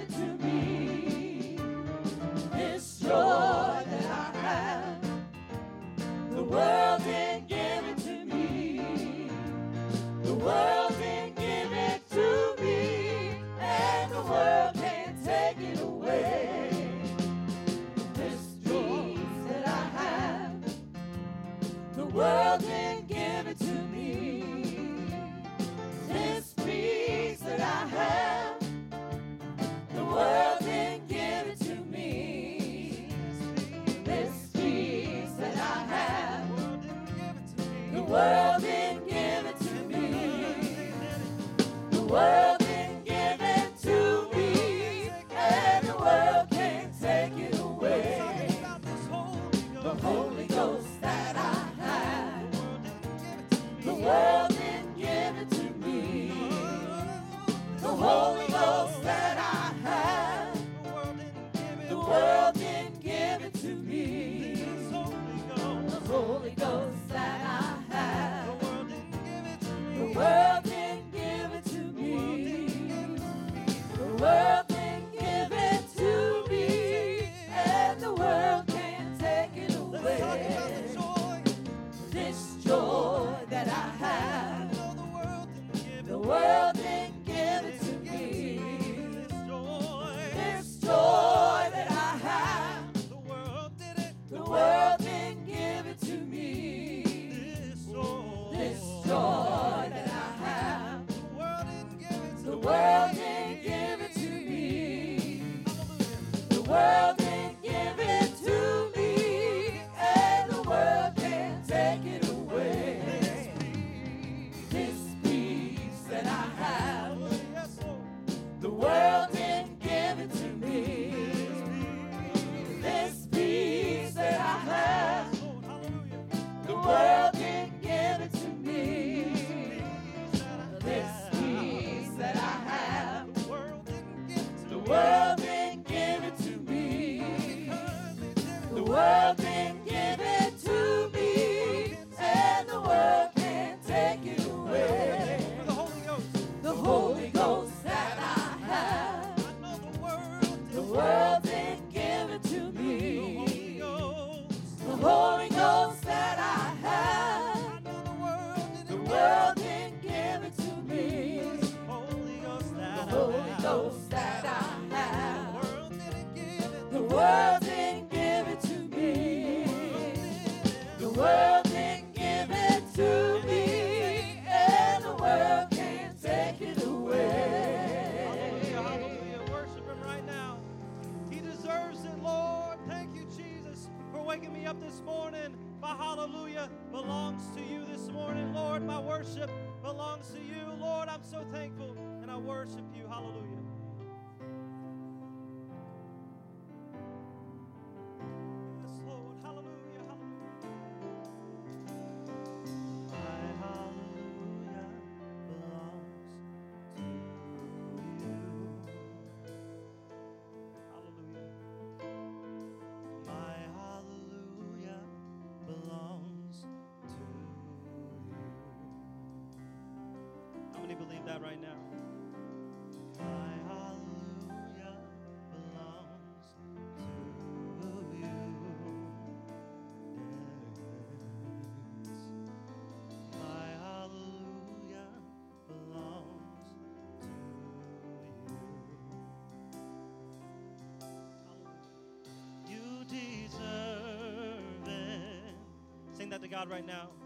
it to me. That to God right now.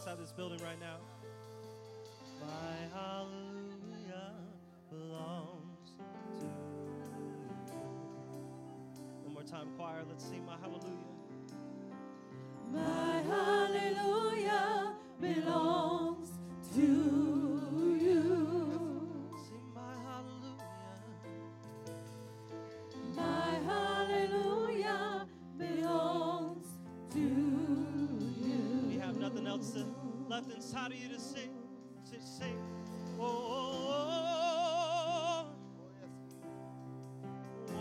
inside this building right now. My hallelujah belongs to you. One more time, choir. Let's sing my out to say, to say, oh, oh, oh,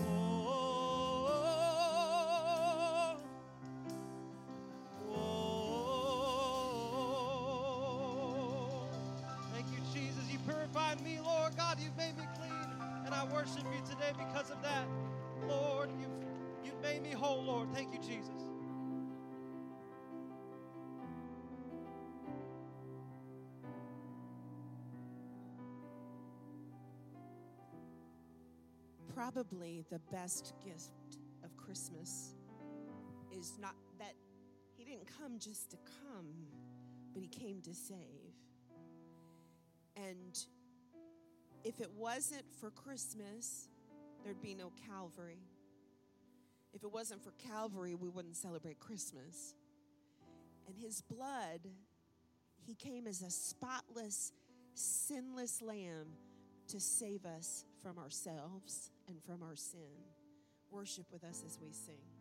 oh, oh, Thank you, Jesus. You purified me, Lord God. you made me clean, and I worship you today because probably the best gift of Christmas is not that he didn't come just to come, but he came to save. And if it wasn't for Christmas, there'd be no Calvary. If it wasn't for Calvary, we wouldn't celebrate Christmas. And his blood, he came as a spotless, sinless lamb to save us from ourselves and from our sin. Worship with us as we sing.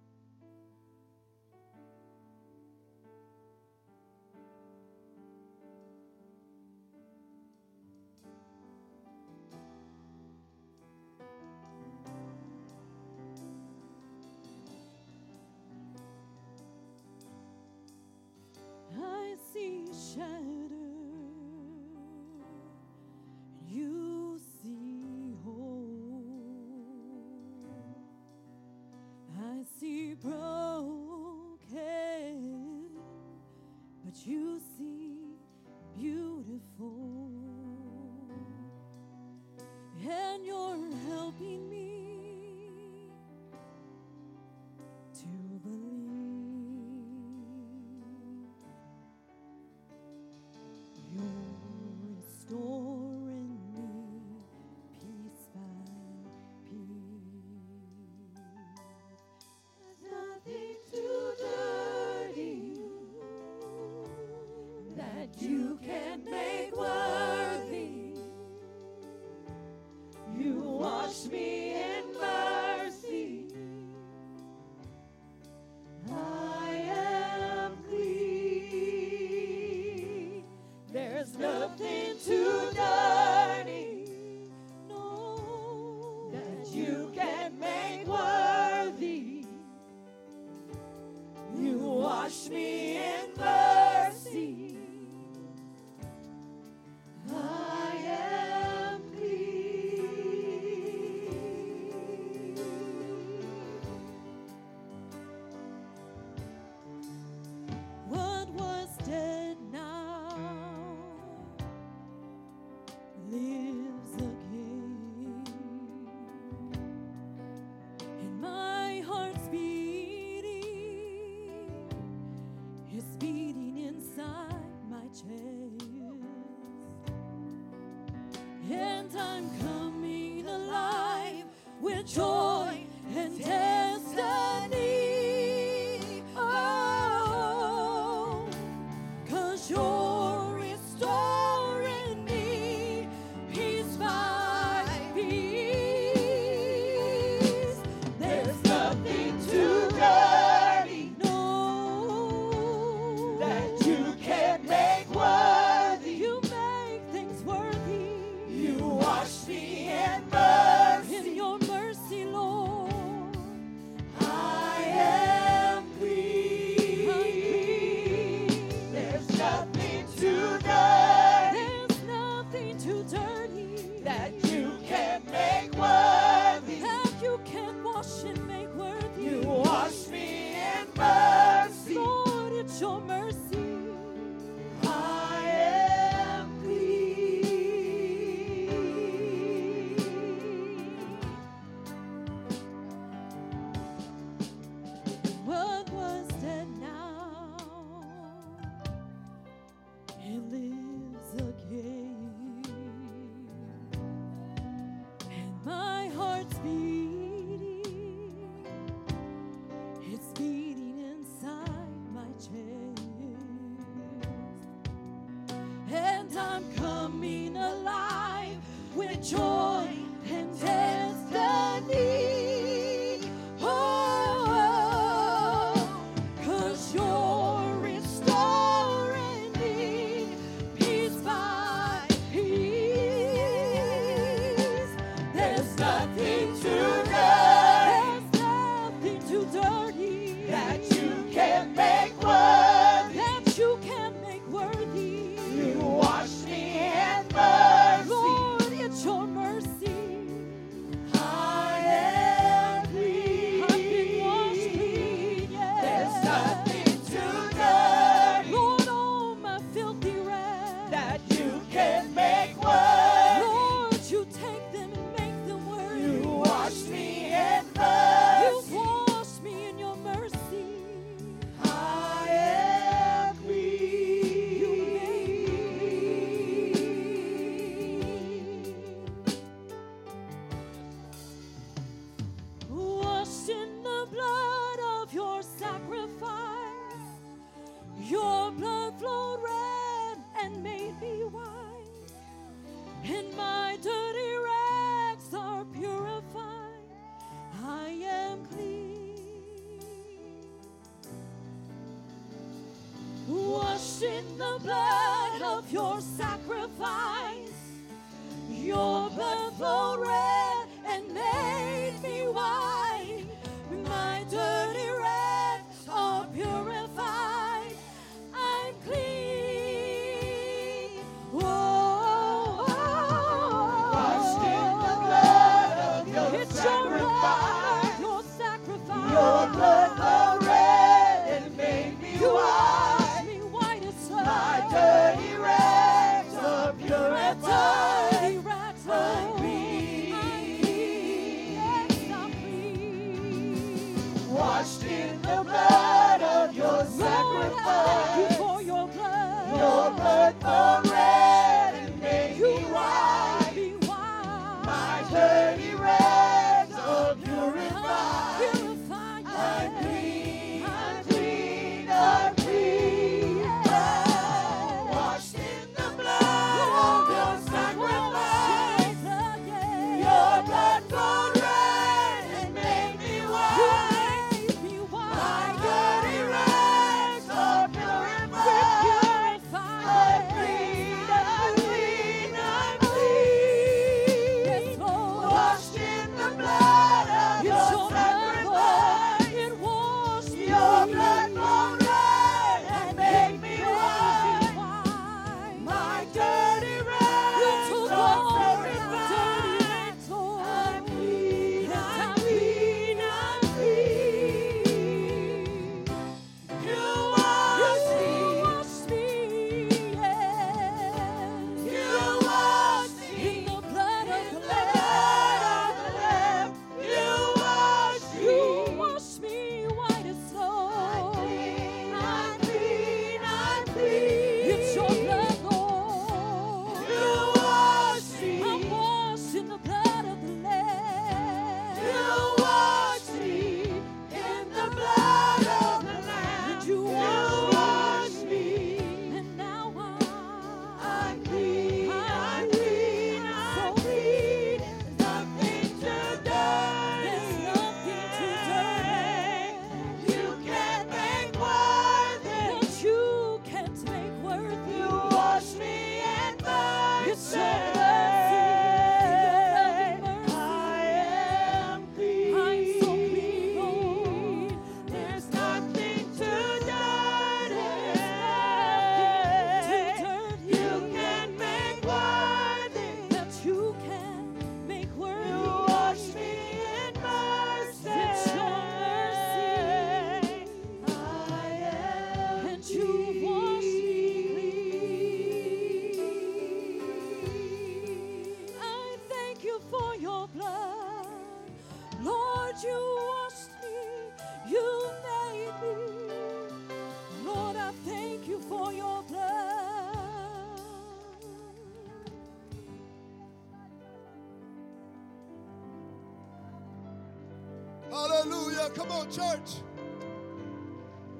Hallelujah. Come on, church.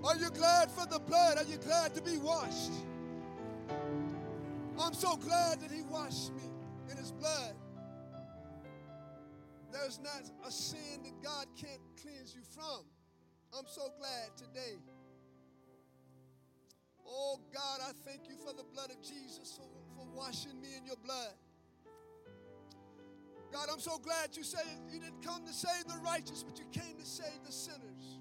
Are you glad for the blood? Are you glad to be washed? I'm so glad that He washed me in His blood. There's not a sin that God can't cleanse you from. I'm so glad today. Oh God, I thank you for the blood of Jesus for, for washing me in your blood. God, I'm so glad you said you didn't come to save the righteous, but you came to save the sinners.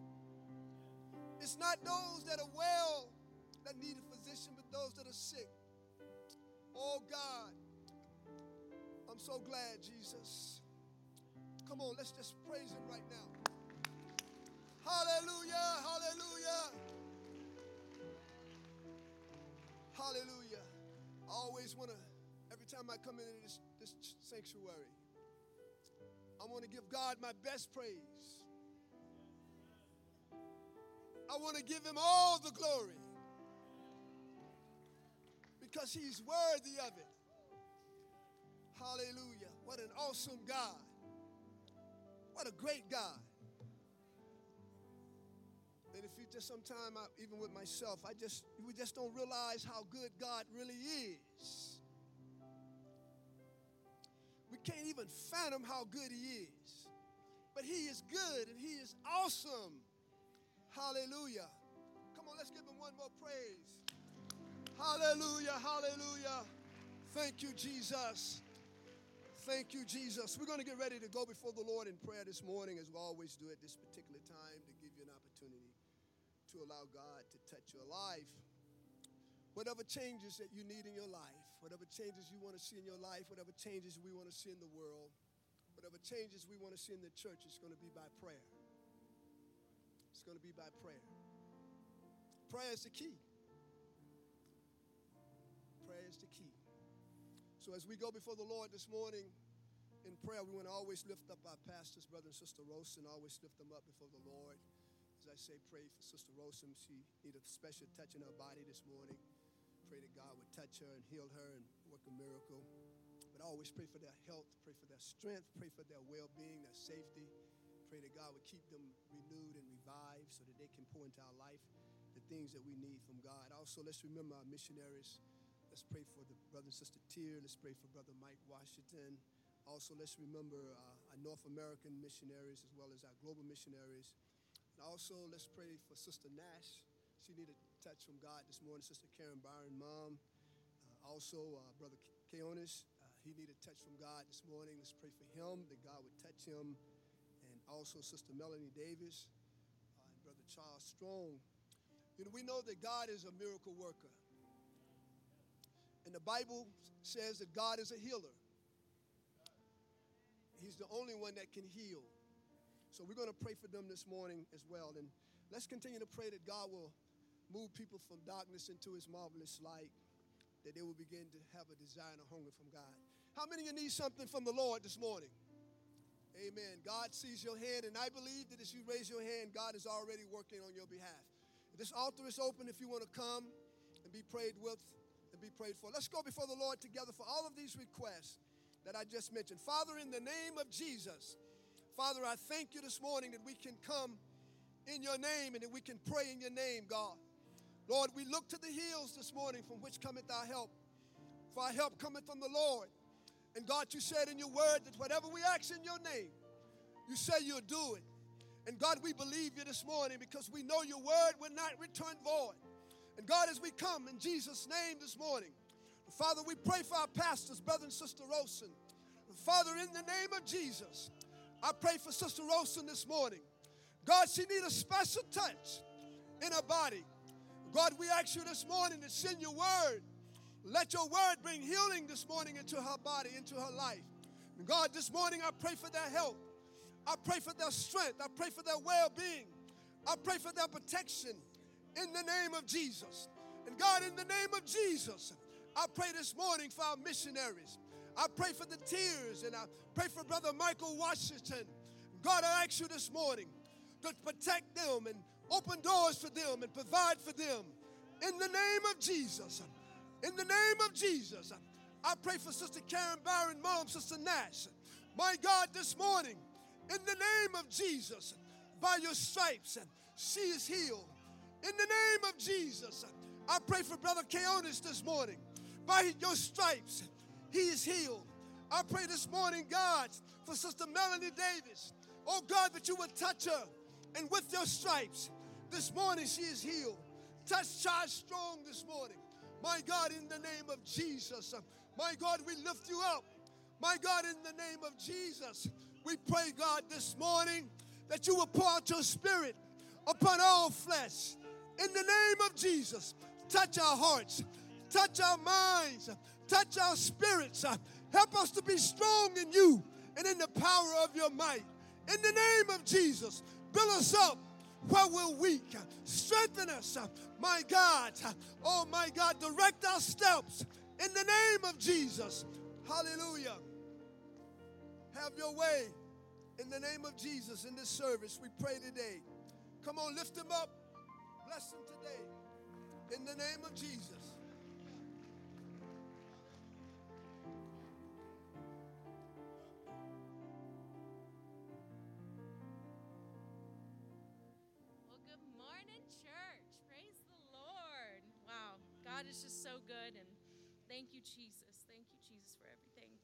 It's not those that are well that need a physician, but those that are sick. Oh God, I'm so glad, Jesus. Come on, let's just praise Him right now. Hallelujah, hallelujah, hallelujah. I always want to, every time I come into this, this sanctuary, I want to give God my best praise. I want to give him all the glory because he's worthy of it. Hallelujah. What an awesome God. What a great God. And if you just sometime, I, even with myself, I just we just don't realize how good God really is. We can't even fathom how good He is. But He is good and He is awesome. Hallelujah. Come on, let's give Him one more praise. Hallelujah, hallelujah. Thank you, Jesus. Thank you, Jesus. We're going to get ready to go before the Lord in prayer this morning, as we always do at this particular time, to give you an opportunity to allow God to touch your life. Whatever changes that you need in your life, whatever changes you want to see in your life, whatever changes we want to see in the world, whatever changes we want to see in the church, it's going to be by prayer. It's going to be by prayer. Prayer is the key. Prayer is the key. So as we go before the Lord this morning in prayer, we want to always lift up our pastors, brother and sister Rosen, always lift them up before the Lord. As I say, pray for Sister Rosen. She need a special touch in her body this morning. Pray that God would touch her and heal her and work a miracle. But always pray for their health, pray for their strength, pray for their well-being, their safety. Pray that God would keep them renewed and revived so that they can pour into our life the things that we need from God. Also, let's remember our missionaries. Let's pray for the brother and sister Tier. Let's pray for brother Mike Washington. Also, let's remember uh, our North American missionaries as well as our global missionaries. And also, let's pray for Sister Nash. She needed touch from God this morning. Sister Karen Byron, mom. Uh, also, uh, brother Keonis, uh, he needed a touch from God this morning. Let's pray for him that God would touch him. And also, Sister Melanie Davis uh, and brother Charles Strong. You know, we know that God is a miracle worker. And the Bible says that God is a healer. He's the only one that can heal. So we're going to pray for them this morning as well. And let's continue to pray that God will move people from darkness into his marvelous light, that they will begin to have a desire and a hunger from God. How many of you need something from the Lord this morning? Amen. God sees your hand, and I believe that as you raise your hand, God is already working on your behalf. This altar is open if you want to come and be prayed with and be prayed for. Let's go before the Lord together for all of these requests that I just mentioned. Father, in the name of Jesus, Father, I thank you this morning that we can come in your name and that we can pray in your name, God. Lord, we look to the hills this morning from which cometh our help. For our help cometh from the Lord. And God, you said in your word that whatever we ask in your name, you say you'll do it. And God, we believe you this morning because we know your word will not return void. And God, as we come in Jesus' name this morning, Father, we pray for our pastors, brother and sister Rosen. Father, in the name of Jesus, I pray for Sister Rosen this morning. God, she needs a special touch in her body. God, we ask you this morning to send your word. Let your word bring healing this morning into her body, into her life. And God, this morning I pray for their health. I pray for their strength. I pray for their well being. I pray for their protection in the name of Jesus. And God, in the name of Jesus, I pray this morning for our missionaries. I pray for the Tiers and I pray for Brother Michael Washington. God, I ask you this morning to protect them and open doors for them and provide for them in the name of Jesus. In the name of Jesus, I pray for Sister Karen Byron, Mom, Sister Nash. My God, this morning, in the name of Jesus, by your stripes, she is healed. In the name of Jesus, I pray for Brother Keonis this morning. By your stripes, he is healed. I pray this morning, God, for Sister Melanie Davis. Oh God, that you would touch her. And with your stripes, this morning she is healed. Touch Charles Strong this morning. My God, in the name of Jesus. My God, we lift you up. My God, in the name of Jesus. We pray, God, this morning that you will pour out your spirit upon all flesh. In the name of Jesus, touch our hearts, touch our minds, touch our spirits. Help us to be strong in you and in the power of your might. In the name of Jesus, build us up where will we're weak. Uh, strengthen us, uh, my God. Uh, oh, my God, direct our steps in the name of Jesus. Hallelujah. Have your way in the name of Jesus in this service. We pray today. Come on, lift him up. Bless him today in the name of Jesus. Thank you, Jesus. Thank you, Jesus, for everything.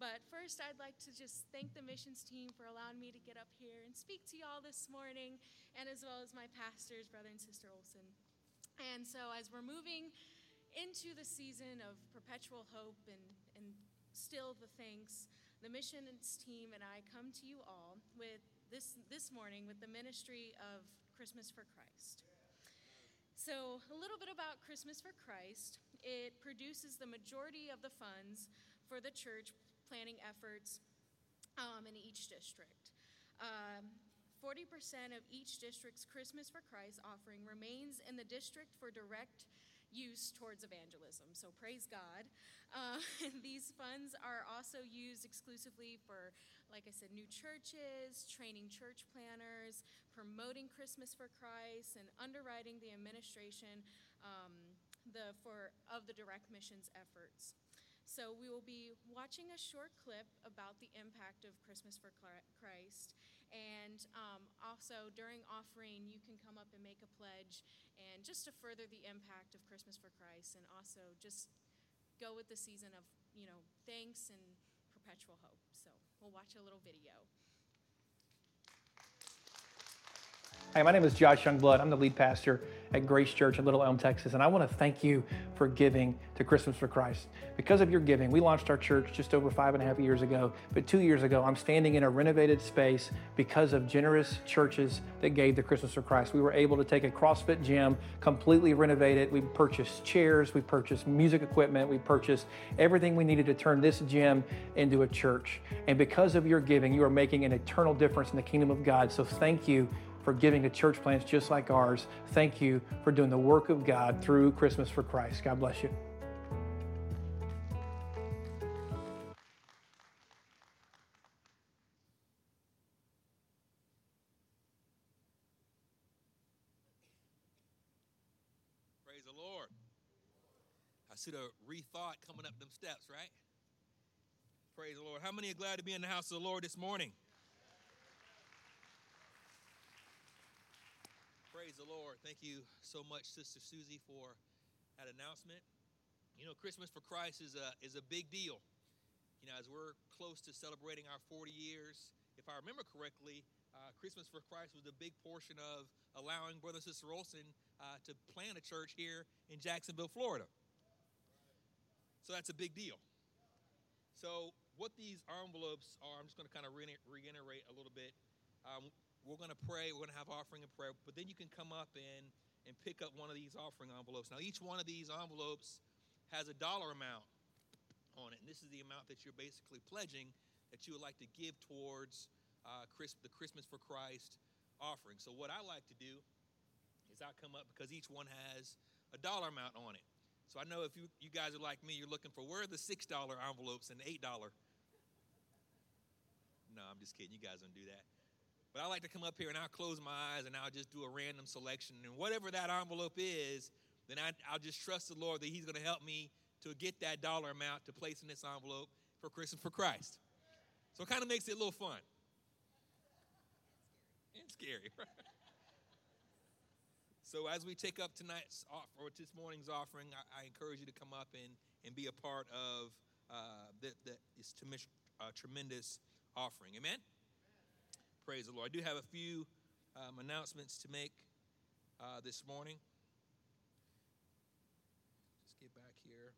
But first, I'd like to just thank the missions team for allowing me to get up here and speak to y'all this morning, and as well as my pastors, brother and sister Olson. And so, as we're moving into the season of perpetual hope and, and still the thanks, the missions team and I come to you all with this, this morning with the ministry of Christmas for Christ. So, a little bit about Christmas for Christ. It produces the majority of the funds for the church planting efforts um, in each district. Um, 40% of each district's Christmas for Christ offering remains in the district for direct use towards evangelism. So praise God. Uh, these funds are also used exclusively for, like I said, new churches, training church planters, promoting Christmas for Christ, and underwriting the administration um, the, for, of the direct missions efforts. So we will be watching a short clip about the impact of Christmas for Christ. And um, also during offering, you can come up and make a pledge, and just to further the impact of Christmas for Christ, and also just go with the season of you know thanks and perpetual hope. So we'll watch a little video. Hi, my name is Josh Youngblood. I'm the lead pastor at Grace Church in Little Elm, Texas, and I want to thank you for giving to Christmas for Christ. Because of your giving, we launched our church just over five and a half years ago, but two years ago, I'm standing in a renovated space because of generous churches that gave to Christmas for Christ. We were able to take a CrossFit gym, completely renovate it. We purchased chairs, we purchased music equipment, we purchased everything we needed to turn this gym into a church. And because of your giving, you are making an eternal difference in the kingdom of God. So thank you for giving to church plants just like ours. Thank you for doing the work of God through Christmas for Christ. God bless you. Praise the Lord. I see the rethought coming up them steps, right? Praise the Lord. How many are glad to be in the house of the Lord this morning? Praise the Lord. Thank you so much, Sister Susie, for that announcement. You know, Christmas for Christ is a, is a big deal. You know, as we're close to celebrating our 40 years, if I remember correctly, uh, Christmas for Christ was a big portion of allowing Brother Sister Olson uh, to plant a church here in Jacksonville, Florida. So that's a big deal. So, what these envelopes are, I'm just going to kind of reiterate a little bit. Um, we're going to pray. We're going to have offering and prayer. But then you can come up and, and pick up one of these offering envelopes. Now, each one of these envelopes has a dollar amount on it. And this is the amount that you're basically pledging that you would like to give towards uh, the Christmas for Christ offering. So, what I like to do is I come up because each one has a dollar amount on it. So, I know if you, you guys are like me, you're looking for where are the $6 envelopes and the $8? No, I'm just kidding. You guys don't do that. But I like to come up here and I'll close my eyes and I'll just do a random selection. And whatever that envelope is, then I, will just trust the Lord that He's going to help me to get that dollar amount to place in this envelope for Christmas for Christ. So it kind of makes it a little fun. And scary, right? So as we take up tonight's or this morning's offering, I, I, encourage you to come up and, and be a part of uh, the, this uh, tremendous offering. Amen? Praise the Lord. I do have a few um, announcements to make uh, this morning. Just get back here.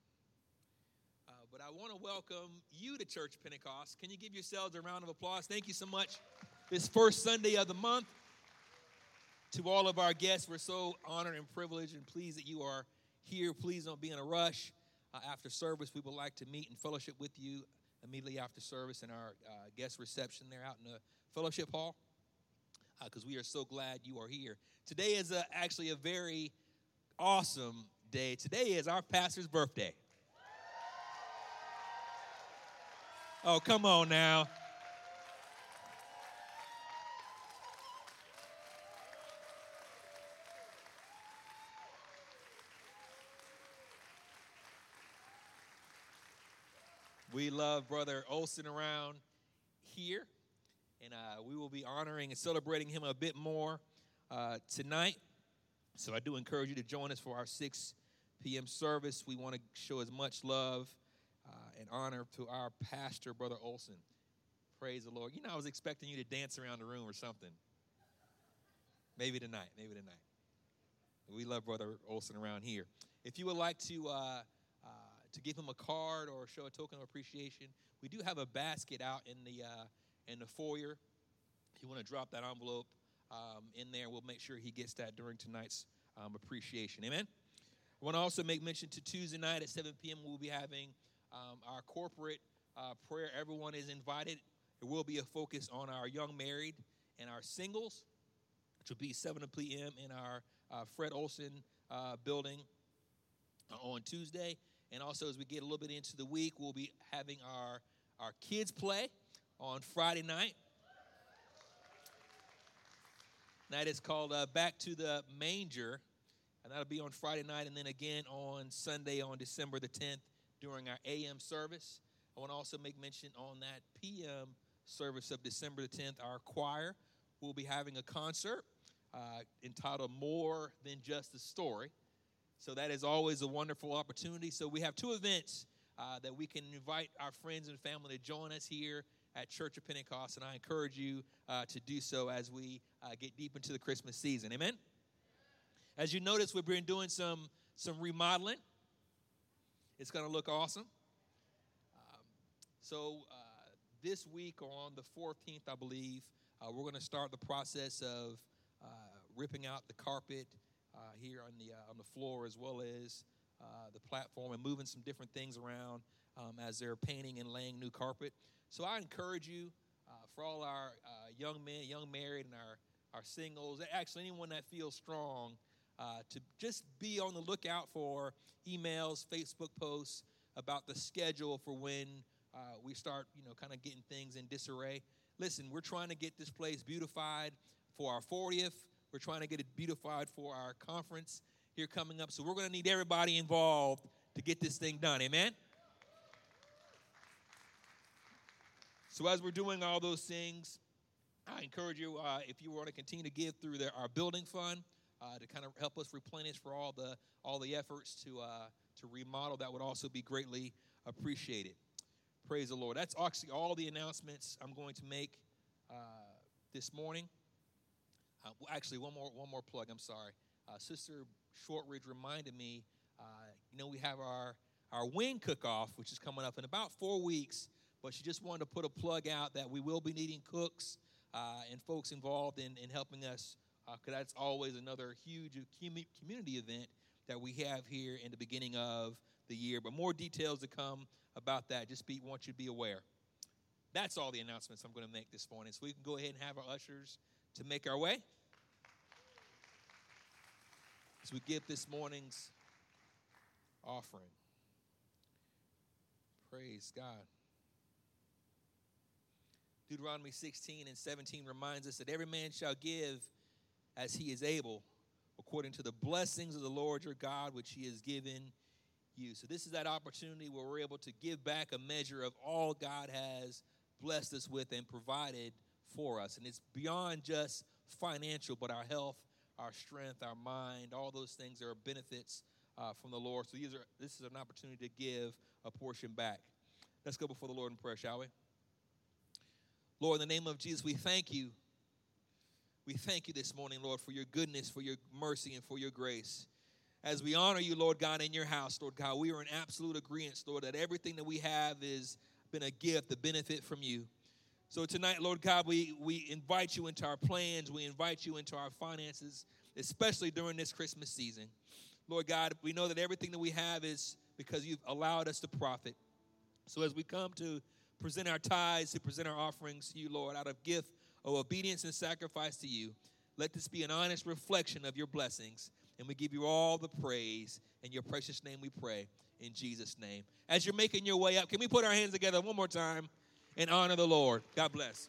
Uh, but I want to welcome you to Church Pentecost. Can you give yourselves a round of applause? Thank you so much. This first Sunday of the month. To all of our guests, we're so honored and privileged and pleased that you are here. Please don't be in a rush. Uh, after service, we would like to meet and fellowship with you immediately after service in our uh, guest reception there out in the Fellowship Hall because uh, we are so glad you are here. Today is a, actually a very awesome day. Today is our pastor's birthday. Oh, come on now. We love Brother Olson around here and uh, we will be honoring and celebrating him a bit more uh, tonight. So I do encourage you to join us for our 6 p.m. service. We want to show as much love uh, and honor to our pastor, Brother Olson. Praise the Lord. You know, I was expecting you to dance around the room or something. Maybe tonight. Maybe tonight. We love Brother Olson around here. If you would like to uh, to give him a card or show a token of appreciation, we do have a basket out in the uh, in the foyer. If you want to drop that envelope um, in there, we'll make sure he gets that during tonight's um, appreciation. Amen. I want to also make mention to Tuesday night at 7 p.m. We'll be having um, our corporate uh, prayer. Everyone is invited. It will be a focus on our young married and our singles, which will be 7 p.m. in our uh, Fred Olson uh, building uh, on Tuesday. And also, as we get a little bit into the week, we'll be having our, our kids play on Friday night. That is called uh, Back to the Manger. And that'll be on Friday night and then again on Sunday on December the 10th during our AM service. I want to also make mention on that PM service of December the 10th, our choir will be having a concert uh, entitled More Than Just a Story. So that is always a wonderful opportunity. So we have two events uh, that we can invite our friends and family to join us here at Church of Pentecost, and I encourage you uh, to do so as we uh, get deep into the Christmas season. Amen. As you notice, we've been doing some some remodeling. It's going to look awesome. Um, so uh, this week on the 14th, I believe, uh, we're going to start the process of uh, ripping out the carpet uh, here on the on the floor as well as the platform and moving some different things around um, as they're painting and laying new carpet. So I encourage you, uh, for all our uh, young men, young married, and our, our singles, actually anyone that feels strong, uh, to just be on the lookout for emails, Facebook posts about the schedule for when uh, we start, you know, kind of getting things in disarray. Listen, we're trying to get this place beautified for our 40th. We're trying to get it beautified for our conference here coming up. So we're going to need everybody involved to get this thing done. Amen? So as we're doing all those things, I encourage you, uh, if you want to continue to give through the, our building fund uh, to kind of help us replenish for all the all the efforts to uh, to remodel, that would also be greatly appreciated. Praise the Lord. That's actually all the announcements I'm going to make uh, this morning. Uh, actually, one more one more plug. I'm sorry, uh, Sister Shortridge reminded me. you know, we have our our wing cook-off, which is coming up in about four weeks but she just wanted to put a plug out that we will be needing cooks uh, and folks involved in, in helping us because uh, that's always another huge community event that we have here in the beginning of the year. But more details to come about that. Just be, want you to be aware. That's all the announcements I'm going to make this morning. So we can go ahead and have our ushers to make our way. As we give this morning's offering. Praise God. Deuteronomy 16 and 17 reminds us that every man shall give as he is able, according to the blessings of the Lord your God, which he has given you. So, this is that opportunity where we're able to give back a measure of all God has blessed us with and provided for us. And it's beyond just financial, but our health, our strength, our mind, all those things are benefits uh, from the Lord. So, these are, this is an opportunity to give a portion back. Let's go before the Lord in prayer, shall we? Lord, in the name of Jesus, we thank you. We thank you this morning, Lord, for your goodness, for your mercy, and for your grace. As we honor you, Lord God, in your house, Lord God, we are in absolute agreement, Lord, that everything that we have is been a gift, a benefit from you. So tonight, Lord God, we, we invite you into our plans. We invite you into our finances, especially during this Christmas season. Lord God, we know that everything that we have is because you've allowed us to profit. So as we come to present our tithes, to present our offerings to you, Lord, out of gift of obedience and sacrifice to you. Let this be an honest reflection of your blessings. And we give you all the praise. In your precious name we pray. In Jesus' name. As you're making your way up, can we put our hands together one more time and honor the Lord? God bless.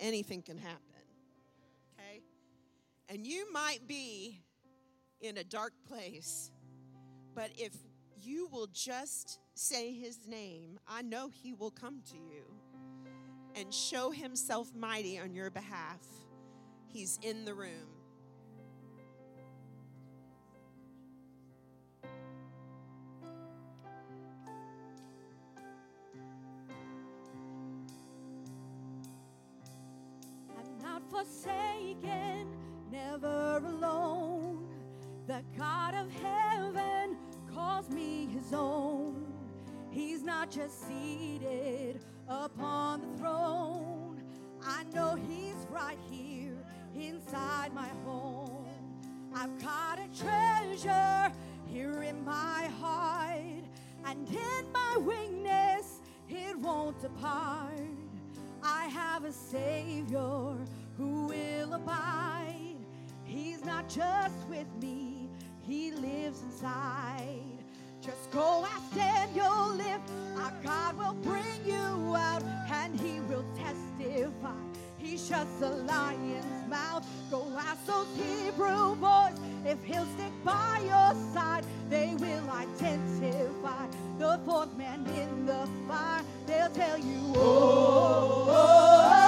Anything can happen. Okay? And you might be in a dark place, but if you will just say his name, I know he will come to you and show himself mighty on your behalf. He's in the room. Not forsaken, never alone. The God of heaven calls me his own. He's not just seated upon the throne. I know he's right here inside my home. I've got a treasure here in my heart, and in my weakness, it won't depart. I have a Savior who will abide. He's not just with me, He lives inside. Just go ask Daniel if our God will bring you out and He will testify. He shuts the lion's mouth. Go ask those Hebrew boys if He'll stick by your side. They will identify the fourth man in the fire. They'll tell you, oh, oh, oh,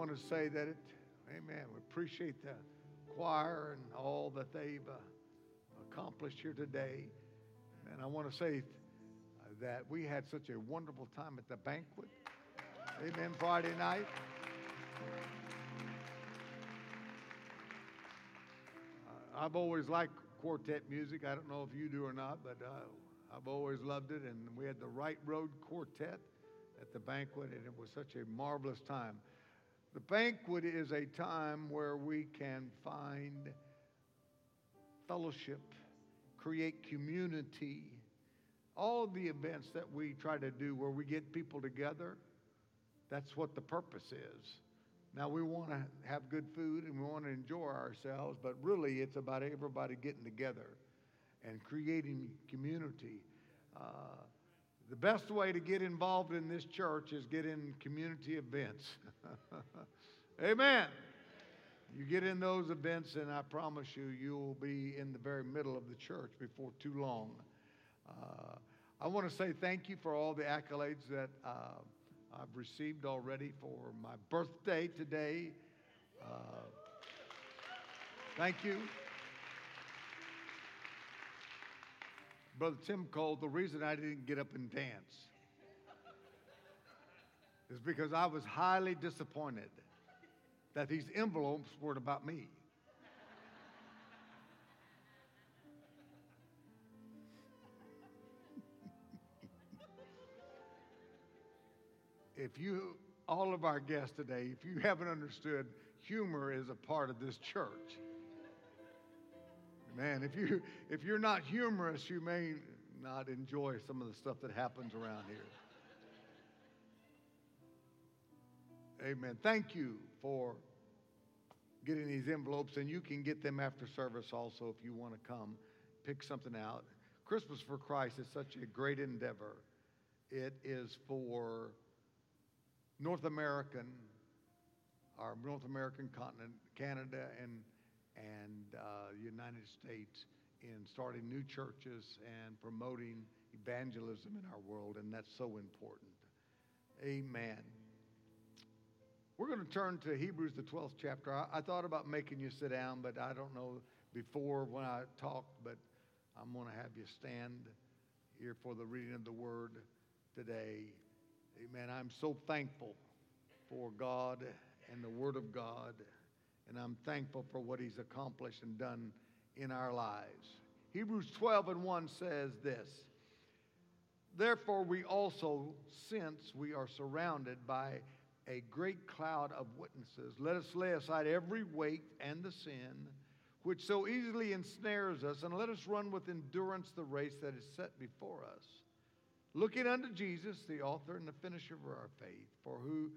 want to say that it, amen, we appreciate the choir and all that they've uh, accomplished here today. And I want to say that we had such a wonderful time at the banquet. Amen, Friday night. Uh, I've always liked quartet music. I don't know if you do or not, but uh, I've always loved it. And we had the Right Road Quartet at the banquet, and it was such a marvelous time. The banquet is a time where we can find fellowship, create community. All the events that we try to do where we get people together, that's what the purpose is. Now, we want to have good food and we want to enjoy ourselves, but really it's about everybody getting together and creating community. Uh, the best way to get involved in this church is get in community events. Amen. You get in those events, and I promise you, you will be in the very middle of the church before too long. Uh, I want to say thank you for all the accolades that uh, I've received already for my birthday today. Uh, thank you. Brother Tim Cole, the reason I didn't get up and dance is because I was highly disappointed that these envelopes weren't about me. if you, all of our guests today, if you haven't understood, humor is a part of this church. Man, if you if you're not humorous, you may not enjoy some of the stuff that happens around here. Amen. Thank you for getting these envelopes, and you can get them after service also if you want to come pick something out. Christmas for Christ is such a great endeavor. It is for North American, our North American continent, Canada, and and uh, the United States in starting new churches and promoting evangelism in our world, and that's so important. Amen. We're going to turn to Hebrews, the 12th chapter. I, I, thought about making you sit down, but I don't know before when I talked, but I'm going to have you stand here for the reading of the word today. Amen. I'm so thankful for God and the word of God, and I'm thankful for what he's accomplished and done in our lives. Hebrews 12 and 1 says this Therefore, we also, since we are surrounded by a great cloud of witnesses. Let us lay aside every weight and the sin which so easily ensnares us, and let us run with endurance the race that is set before us. Looking unto Jesus, the author and the finisher of our faith, for who,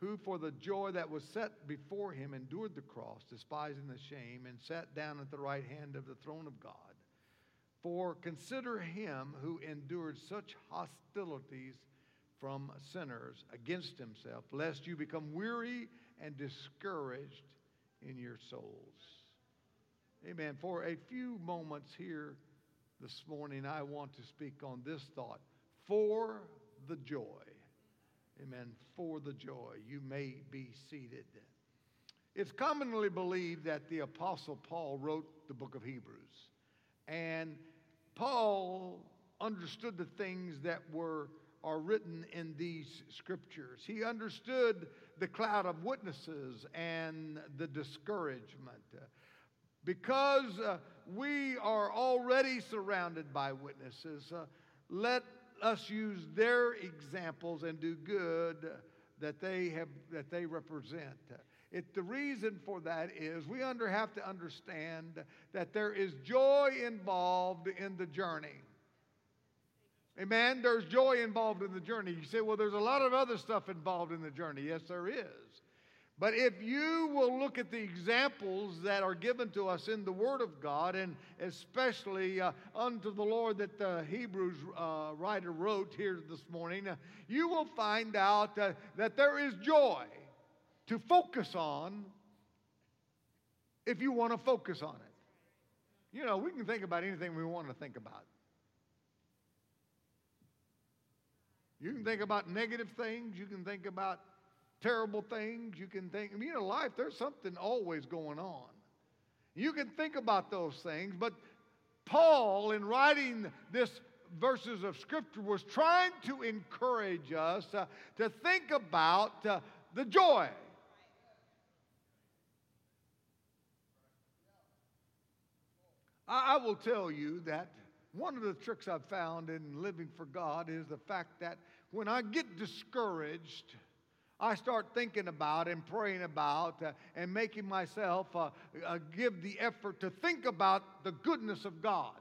who for the joy that was set before him endured the cross, despising the shame, and sat down at the right hand of the throne of God. For consider him who endured such hostilities from sinners against himself, lest you become weary and discouraged in your souls. Amen. For a few moments here this morning, I want to speak on this thought for the joy. Amen. For the joy. You may be seated. It's commonly believed that the Apostle Paul wrote the book of Hebrews. And Paul understood the things that were are written in these scriptures. He understood the cloud of witnesses and the discouragement. Because uh, we are already surrounded by witnesses, uh, let us use their examples and do good that they have that they represent. It, the reason for that is we under, have to understand that there is joy involved in the journey. Amen. There's joy involved in the journey. You say, well, there's a lot of other stuff involved in the journey. Yes, there is. But if you will look at the examples that are given to us in the Word of God, and especially uh, unto the Lord that the Hebrews uh, writer wrote here this morning, uh, you will find out uh, that there is joy to focus on if you want to focus on it. You know, we can think about anything we want to think about. You can think about negative things. You can think about terrible things. You can think, mean, in life, there's something always going on. You can think about those things, but Paul, in writing this verses of Scripture, was trying to encourage us uh, to think about uh, the joy. I, I will tell you that one of the tricks I've found in living for God is the fact that when I get discouraged, I start thinking about and praying about uh, and making myself uh, uh, give the effort to think about the goodness of God.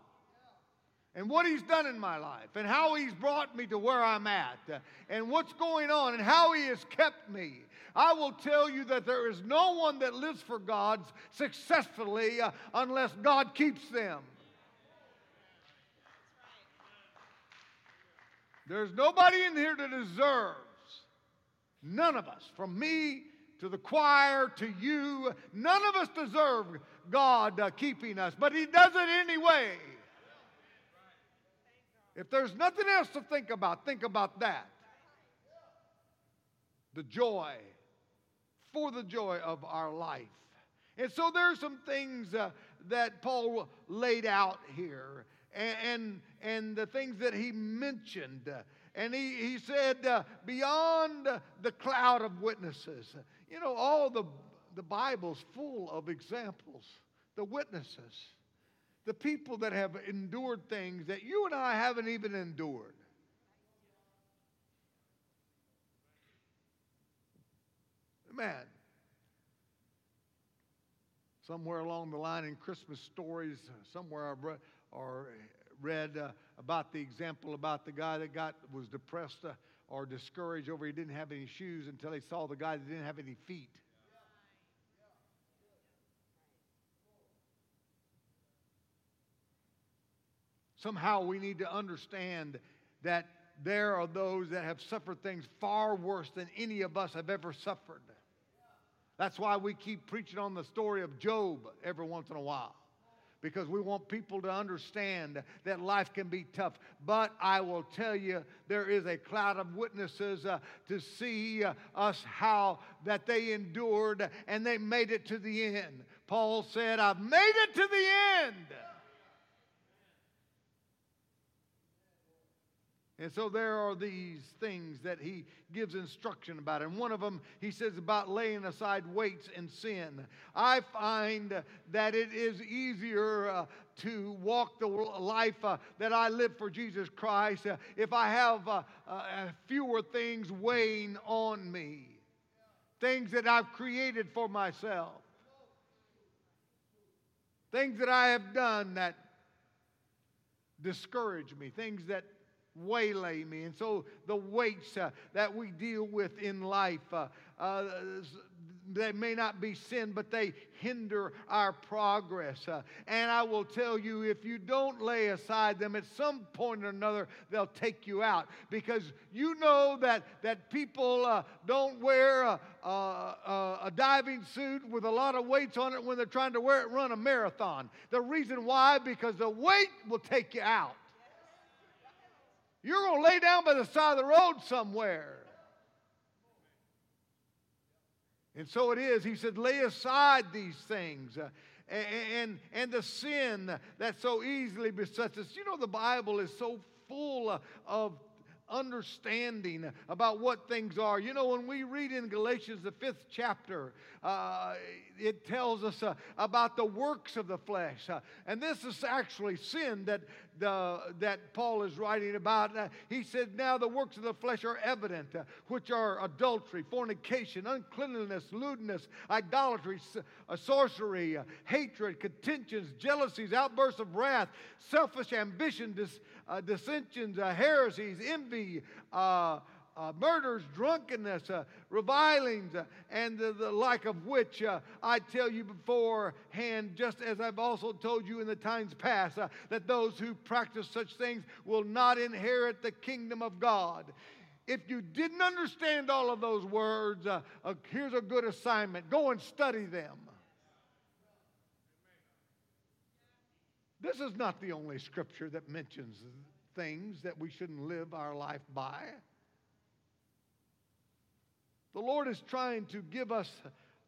and what He's done in my life and how He's brought me to where I'm at uh, and what's going on and how He has kept me, I will tell you that there is no one that lives for God successfully uh, unless God keeps them. There's nobody in here to deserves, none of us, from me to the choir to you, none of us deserve God uh, keeping us, but He does it anyway. If there's nothing else to think about, think about that. The joy, for the joy of our life. And so there's some things uh, that Paul laid out here and, and, and, the things that he mentioned. And he, he said, uh, beyond the cloud of witnesses, you know, all the, the Bible's full of examples, the witnesses the people that have endured things that you and I haven't even endured. Man, somewhere along the line in Christmas stories, somewhere I've read, or read uh, about the example about the guy that got was depressed uh, or discouraged over he didn't have any shoes until he saw the guy that didn't have any feet. Somehow we need to understand that there are those that have suffered things far worse than any of us have ever suffered. That's why we keep preaching on the story of Job every once in a while. Because we want people to understand that life can be tough. But I will tell you, there is a cloud of witnesses uh, to see uh, us how that they endured and they made it to the end. Paul said, I've made it to the end. And so there are these things that he gives instruction about. And one of them, he says about laying aside weights and sin. I find that it is easier uh, to walk the life uh, that I live for Jesus Christ uh, if I have uh, uh, fewer things weighing on me, things that I've created for myself, things that I have done that discourage me, things that waylay me. And so the weights uh, that we deal with in life, uh, uh, they may not be sin, but they hinder our progress. Uh, and I will tell you, if you don't lay aside them, at some point or another, they'll take you out. Because you know that, that people uh, don't wear a, a, a, diving suit with a lot of weights on it when they're trying to wear it run a marathon. The reason why, because the weight will take you out. You're going to lay down by the side of the road somewhere. And so it is. He said, lay aside these things. Uh, and, and the sin that so easily besets us. You know, the Bible is so full of understanding about what things are. You know, when we read in Galatians, the fifth chapter, uh, it tells us uh, about the works of the flesh. Uh, and this is actually sin that, the, that Paul is writing about. Uh, he said, Now the works of the flesh are evident, uh, which are adultery, fornication, uncleanliness, lewdness, idolatry, uh, sorcery, hatred, contentions, jealousies, outbursts of wrath, selfish ambition, dis- dissensions, heresies, envy uh, murders, drunkenness, uh, revilings, uh, and the, the, like of which uh, I tell you beforehand, just as I've also told you in the times past, uh, that those who practice such things will not inherit the kingdom of God. If you didn't understand all of those words, uh, here's a good assignment go and study them. This is not the only scripture that mentions things that we shouldn't live our life by. The Lord is trying to give us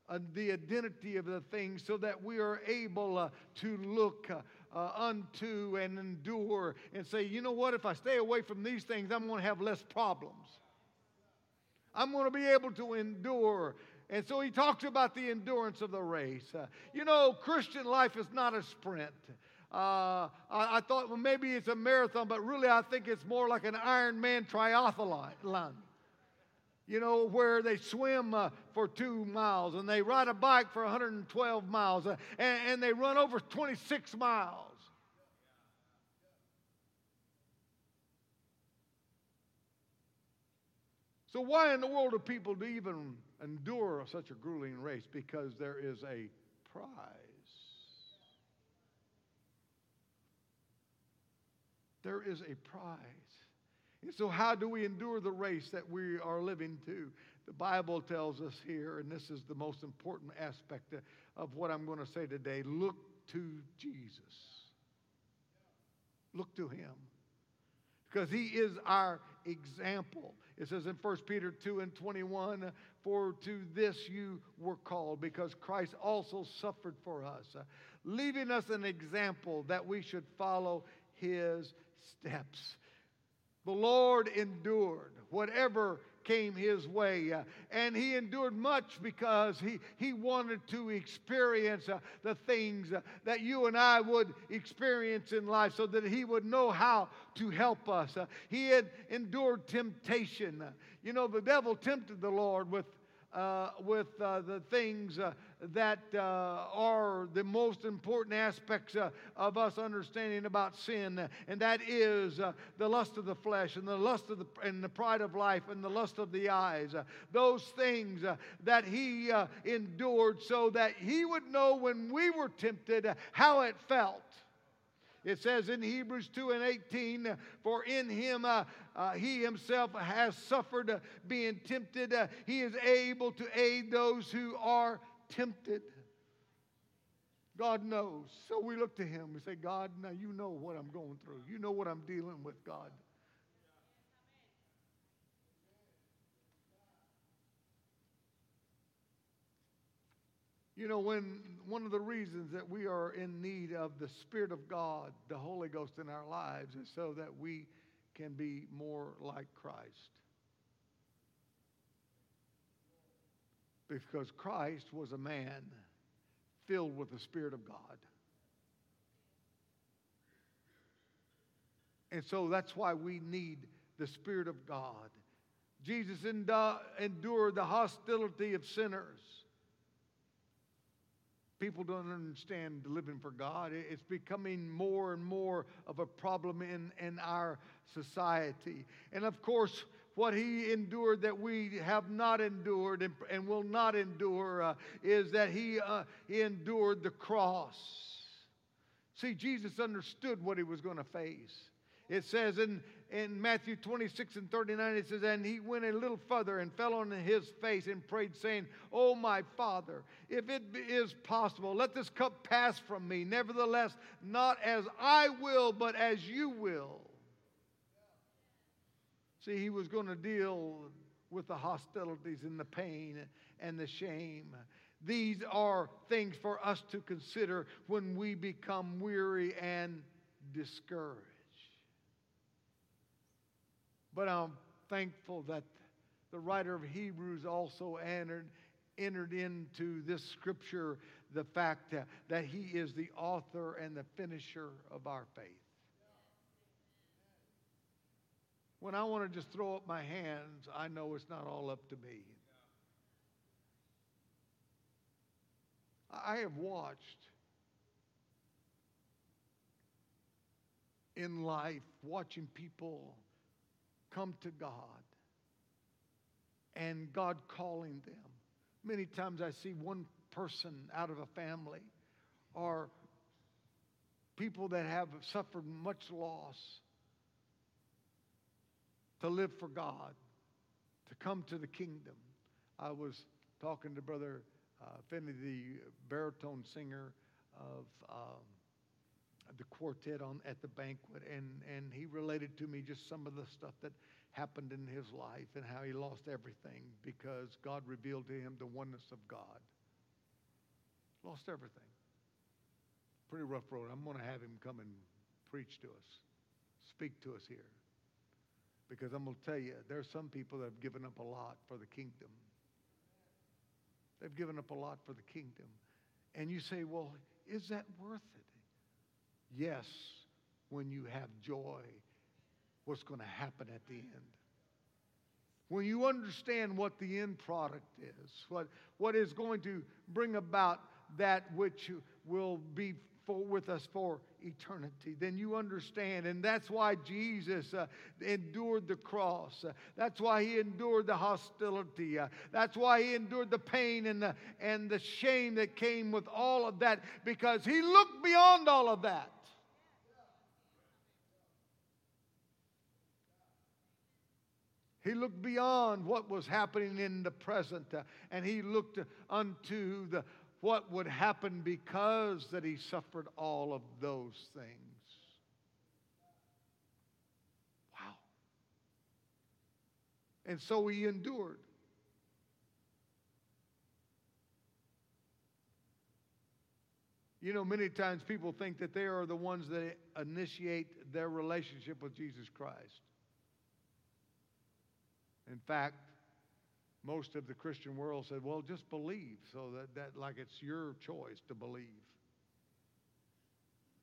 uh, the identity of the things so that we are able uh, to look uh, uh, unto and endure and say, you know what, if I stay away from these things, I'm going to have less problems. I'm going to be able to endure. And so he talks about the endurance of the race. Uh, you know, Christian life is not a sprint. Uh, I, I, thought, well, maybe it's a marathon, but really I think it's more like an Ironman triathlon. You know, where they swim uh, for two miles and they ride a bike for 112 miles uh, and, and they run over 26 miles. So, why in the world do people even endure such a grueling race? Because there is a prize. There is a prize. And so, how do we endure the race that we are living to? The Bible tells us here, and this is the most important aspect of what I'm going to say today look to Jesus. Look to Him. Because He is our example. It says in 1 Peter 2 and 21, For to this you were called, because Christ also suffered for us, leaving us an example that we should follow his steps. The Lord endured whatever came his way. Uh, and he endured much because he, he wanted to experience uh, the things uh, that you and I would experience in life so that he would know how to help us. Uh, he had endured temptation. Uh, you know, the devil tempted the Lord with uh, with uh, the things uh, that uh, are the most important aspects uh, of us understanding about sin, and that is uh, the lust of the flesh and the lust of the and the pride of life and the lust of the eyes. those things that he endured so that he would know when we were tempted how it felt. It says in Hebrews 2 and 18, for in him uh, uh, he himself has suffered uh, being tempted. Uh, he is able to aid those who are tempted. God knows. So we look to him. We say, God, now you know what I'm going through. You know what I'm dealing with, God. You know, when one of the reasons that we are in need of the Spirit of God, the Holy Ghost in our lives, is so that we can be more like Christ. Because Christ was a man filled with the Spirit of God. And so that's why we need the Spirit of God. Jesus endured the hostility of sinners people don't understand living for God. It's becoming more and more of a problem in, in our society. And of course, what he endured that we have not endured and, and will not endure uh, is that he, uh, he endured the cross. See, Jesus understood what he was going to face. It says in, in Matthew 26 and 39, it says, And he went a little further and fell on his face and prayed, saying, Oh, my Father, if it is possible, let this cup pass from me. Nevertheless, not as I will, but as you will. See, he was going to deal with the hostilities and the pain and the shame. These are things for us to consider when we become weary and discouraged. But I'm thankful that the writer of Hebrews also entered, entered into this scripture the fact that, that he is the author and the finisher of our faith. When I want to just throw up my hands, I know it's not all up to me. I have watched in life, watching people come to God and God calling them. Many times I see one person out of a family or people that have suffered much loss to live for God, to come to the kingdom. I was talking to Brother uh, Finney, the baritone singer of. Um, the quartet on at the banquet, and, and he related to me just some of the stuff that happened in his life and how he lost everything because God revealed to him the oneness of God. Lost everything. Pretty rough road. I'm going to have him come and preach to us, speak to us here. Because I'm going to tell you, there are some people that have given up a lot for the kingdom. They've given up a lot for the kingdom. And you say, well, is that worth it? Yes, when you have joy, what's going to happen at the end. When you understand what the end product is, what, what is going to bring about that which will be for, with us for eternity, then you understand. And that's why Jesus uh, endured the cross. Uh, that's why he endured the hostility. Uh, that's why he endured the pain and the, and the shame that came with all of that because he looked beyond all of that. He looked beyond what was happening in the present uh, and he looked unto the what would happen because that he suffered all of those things. Wow. And so he endured. You know, many times people think that they are the ones that initiate their relationship with Jesus Christ. In fact, most of the Christian world said, well, just believe, so that, that like it's your choice to believe.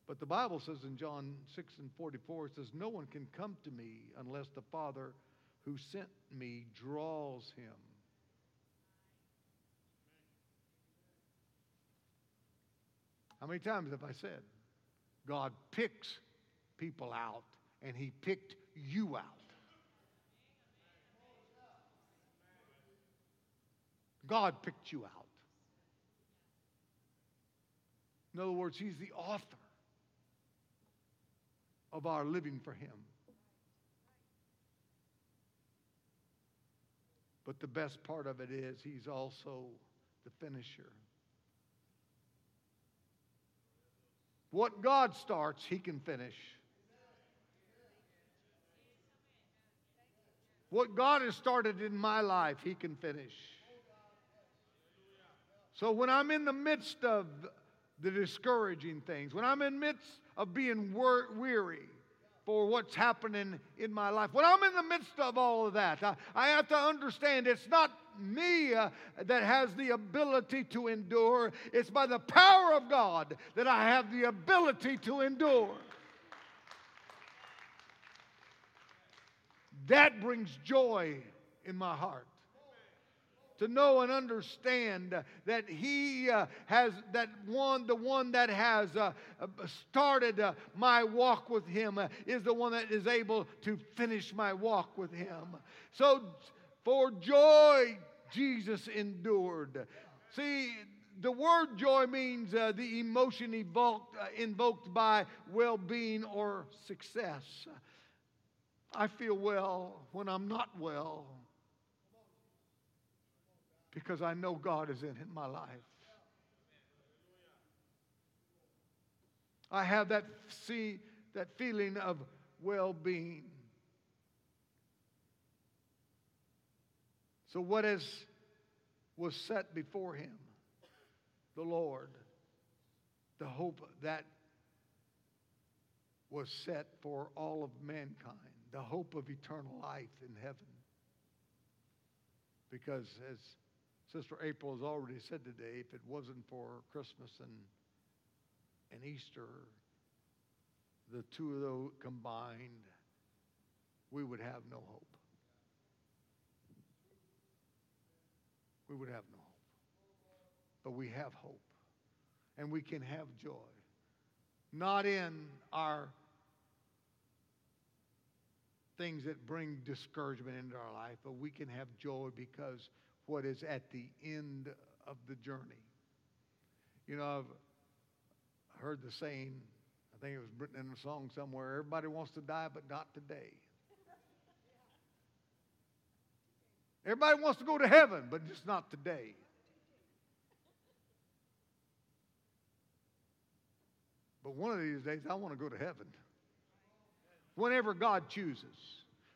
But the Bible says in John 6 and 44, it says, No one can come to me unless the Father who sent me draws him. How many times have I said, God picks people out and he picked you out? God picked you out. In other words, He's the author of our living for Him. But the best part of it is He's also the finisher. What God starts, He can finish. What God has started in my life, He can finish. So when I'm in the midst of the discouraging things, when I'm in the midst of being wor- weary for what's happening in my life, when I'm in the midst of all of that, I, I have to understand it's not me uh, that has the ability to endure. It's by the power of God that I have the ability to endure. That brings joy in my heart to know and understand that he uh, has that one the one that has uh, uh started uh, my walk with him uh, is the one that is able to finish my walk with him. So for joy jesus endured. See the word joy means uh, the emotion evoked, invoked by well-being or success. I feel well when i'm not well because I know God is in my life. I have that see that feeling of well-being. So what is was set before him? The Lord. The hope that was set for all of mankind, the hope of eternal life in heaven. Because as Sister April has already said today, if it wasn't for Christmas and, and Easter, the two of those combined, we would have no hope. We would have no hope. But we have hope. And we can have joy. Not in our things that bring discouragement into our life, but we can have joy because what is at the end of the journey. You know, I've heard the saying, I think it was written in a song somewhere everybody wants to die, but not today. Everybody wants to go to heaven, but just not today. But one of these days, I want to go to heaven. Whenever God chooses,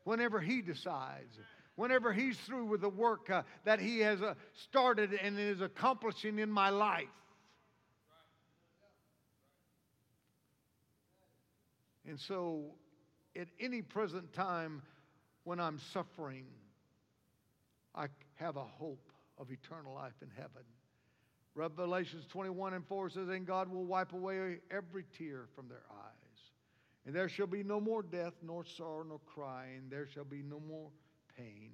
whenever He decides, whenever He's through with the work uh, that He has uh, started and is accomplishing in my life. And so, at any present time when I'm suffering, I have a hope of eternal life in heaven. Revelations 21 and 4 says, And God will wipe away every tear from their eyes. And there shall be no more death, nor sorrow, nor crying. There shall be no more pain,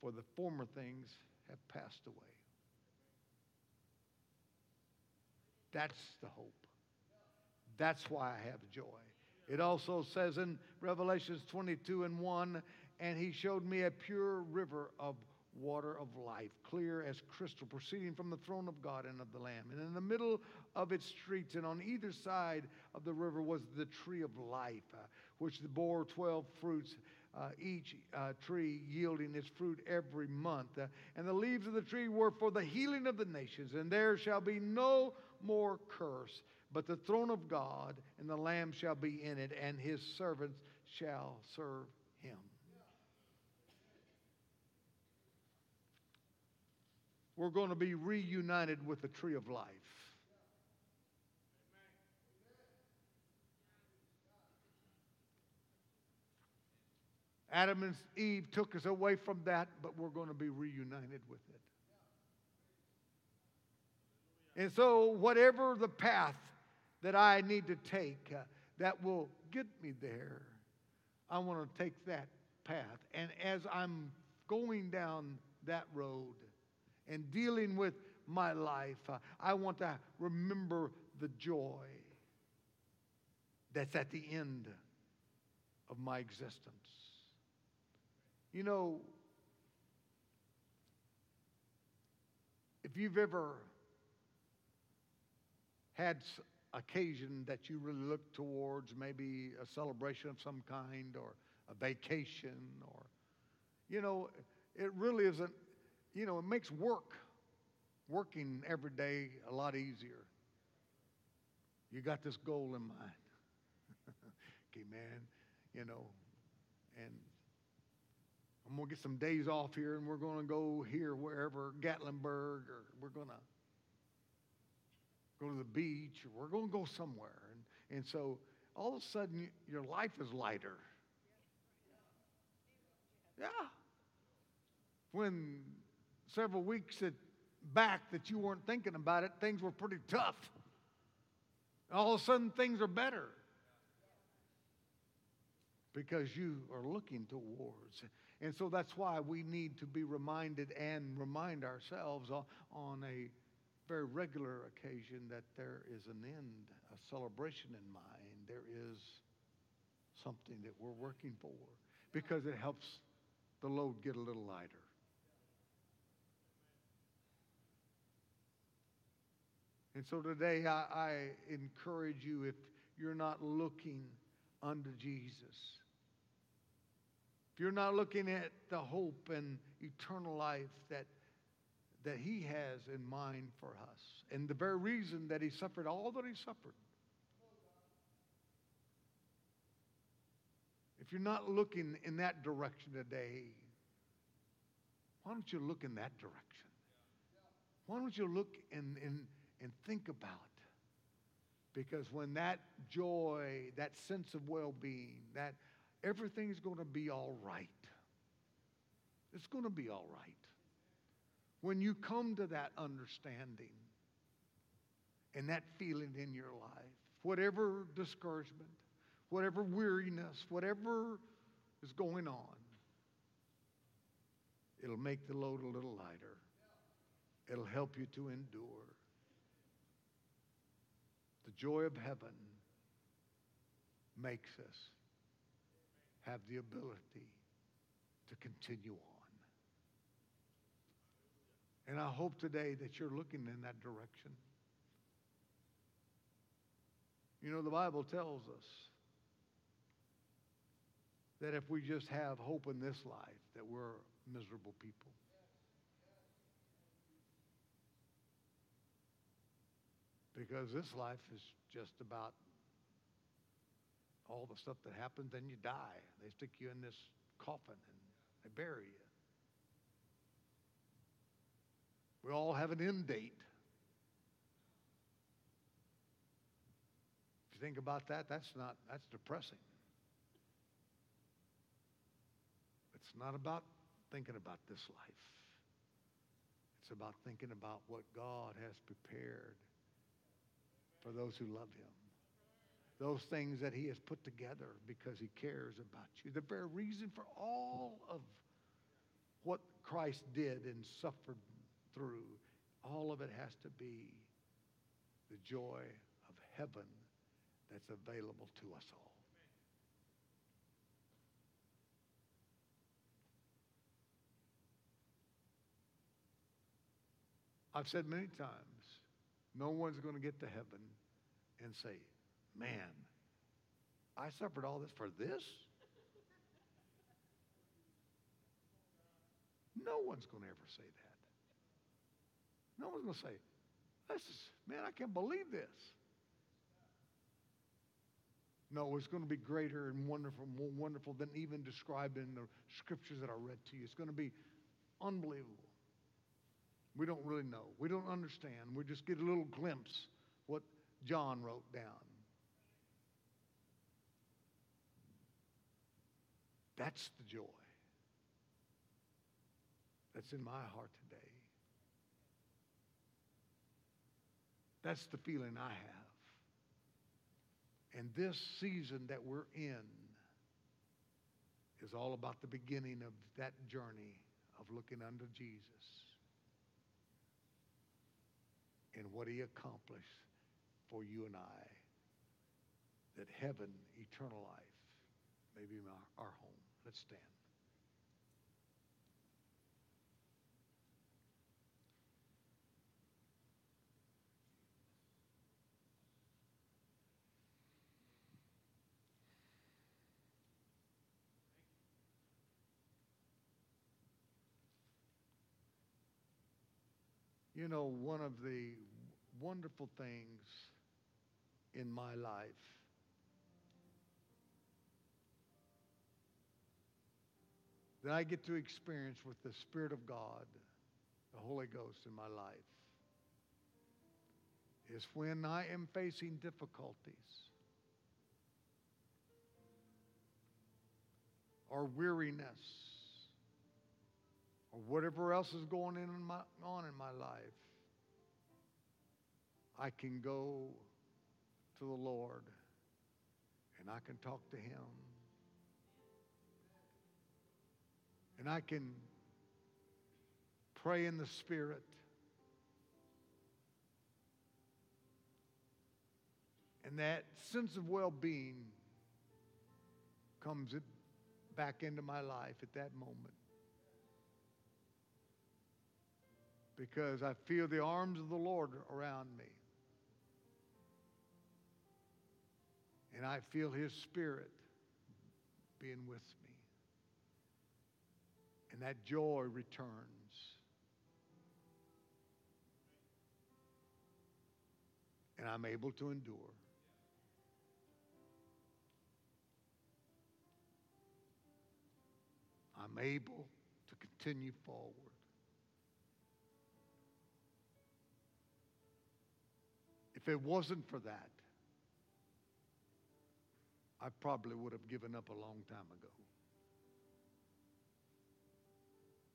for the former things have passed away. That's the hope. That's why I have joy. It also says in Revelations 22 and 1, and he showed me a pure river of water of life, clear as crystal, proceeding from the throne of God and of the Lamb. And in the middle of its streets, and on either side of the river, was the tree of life, uh, which bore 12 fruits. Uh, each uh, tree yielding its fruit every month. Uh, and the leaves of the tree were for the healing of the nations, and there shall be no more curse, but the throne of God and the Lamb shall be in it, and his servants shall serve him. We're going to be reunited with the tree of life. Adam and Eve took us away from that, but we're going to be reunited with it. And so, whatever the path that I need to take uh, that will get me there, I want to take that path. And as I'm going down that road and dealing with my life, uh, I want to remember the joy that's at the end of my existence. You know, if you've ever had occasion that you really look towards, maybe a celebration of some kind or a vacation or, you know, it really isn't, you know, it makes work, working every day a lot easier. You got this goal in mind. okay, man, you know, and I'm going to get some days off here and we're going to go here, wherever, Gatlinburg, or we're going to go to the beach, or we're going to go somewhere. And, and so all of a sudden, your life is lighter. Yeah. When several weeks at, back that you weren't thinking about it, things were pretty tough. All of a sudden, things are better because you are looking towards. And so that's why we need to be reminded and remind ourselves on, a very regular occasion that there is an end, a celebration in mind. There is something that we're working for because it helps the load get a little lighter. And so today I, I encourage you if you're not looking unto Jesus, if you're not looking at the hope and eternal life that, that He has in mind for us, and the very reason that He suffered all that He suffered, if you're not looking in that direction today, why don't you look in that direction? Why don't you look and, and, and think about? Because when that joy, that sense of well being, that everything's going to be all right. It's going to be all right. When you come to that understanding and that feeling in your life, whatever discouragement, whatever weariness, whatever is going on, it'll make the load a little lighter. It'll help you to endure. The joy of heaven makes us have the ability to continue on. And I hope today that you're looking in that direction. You know, the Bible tells us that if we just have hope in this life, that we're miserable people. Because this life is just about all the stuff that happens, then you die. They stick you in this coffin and they bury you. We all have an end date. If you think about that, that's not that's depressing. It's not about thinking about this life. It's about thinking about what God has prepared for those who love him those things that he has put together because he cares about you. The very reason for all of what Christ did and suffered through, all of it has to be the joy of heaven that's available to us all. I've said many times, no one's going to get to heaven and say, Man, I suffered all this for this? No one's going to ever say that. No one's going to say, this is, man, I can't believe this. No, it's going to be greater and wonderful, more wonderful than even described in the scriptures that I read to you. It's going to be unbelievable. We don't really know. We don't understand. We just get a little glimpse what John wrote down. That's the joy that's in my heart today. That's the feeling I have. And this season that we're in is all about the beginning of that journey of looking unto Jesus and what he accomplished for you and I. That heaven, eternal life, may be our, our home. Let's stand. You know, one of the wonderful things in my life that I get to experience with the Spirit of God, the Holy Ghost in my life, is when I am facing difficulties or weariness or whatever else is going in my, on in my life, I can go to the Lord and I can talk to Him. And I can pray in the Spirit. And that sense of well being comes back into my life at that moment. because I feel the arms of the Lord around me. And I feel His Spirit being with me. And that joy returns. And I'm able to endure. I'm able to continue forward. If it wasn't for that, I probably would have given up a long time ago.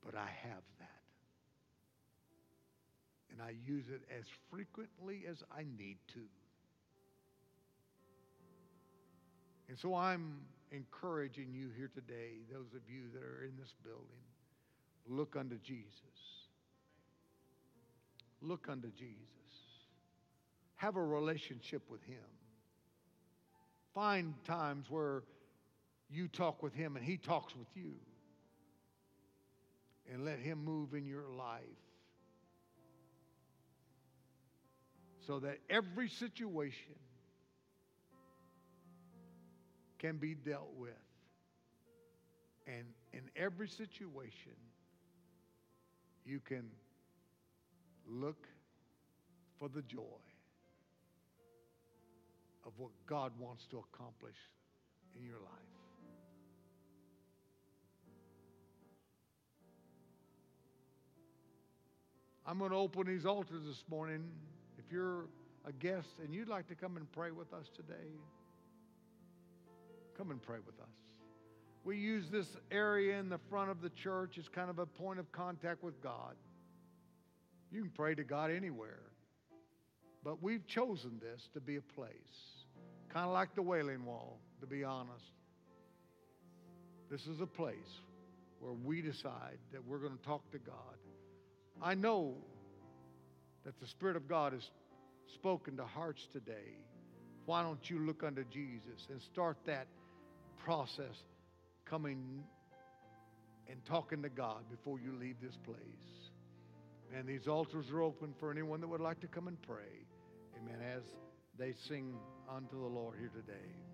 But I have that. And I use it as frequently as I need to. And so I'm encouraging you here today, those of you that are in this building, look unto Jesus. Look unto Jesus. Have a relationship with Him. Find times where you talk with Him and He talks with you. And let Him move in your life so that every situation can be dealt with. And in every situation, you can look for the joy of what God wants to accomplish in your life. I'm going to open these altars this morning. If you're a guest and you'd like to come and pray with us today, come and pray with us. We use this area in the front of the church as kind of a point of contact with God. You can pray to God anywhere. But we've chosen this to be a place, kind of like the Wailing Wall, to be honest. This is a place where we decide that we're going to talk to God. I know that the Spirit of God has spoken to hearts today. Why don't you look unto Jesus and start that process coming and talking to God before you leave this place? And these altars are open for anyone that would like to come and pray. Amen. As they sing unto the Lord here today.